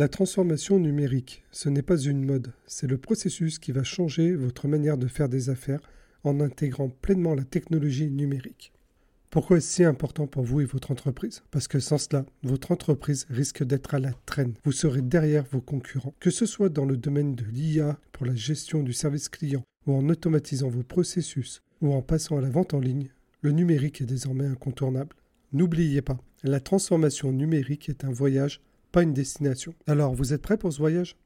La transformation numérique, ce n'est pas une mode, c'est le processus qui va changer votre manière de faire des affaires en intégrant pleinement la technologie numérique. Pourquoi est-ce si important pour vous et votre entreprise? Parce que sans cela, votre entreprise risque d'être à la traîne. Vous serez derrière vos concurrents. Que ce soit dans le domaine de l'IA pour la gestion du service client, ou en automatisant vos processus, ou en passant à la vente en ligne, le numérique est désormais incontournable. N'oubliez pas, la transformation numérique est un voyage pas une destination. Alors, vous êtes prêt pour ce voyage?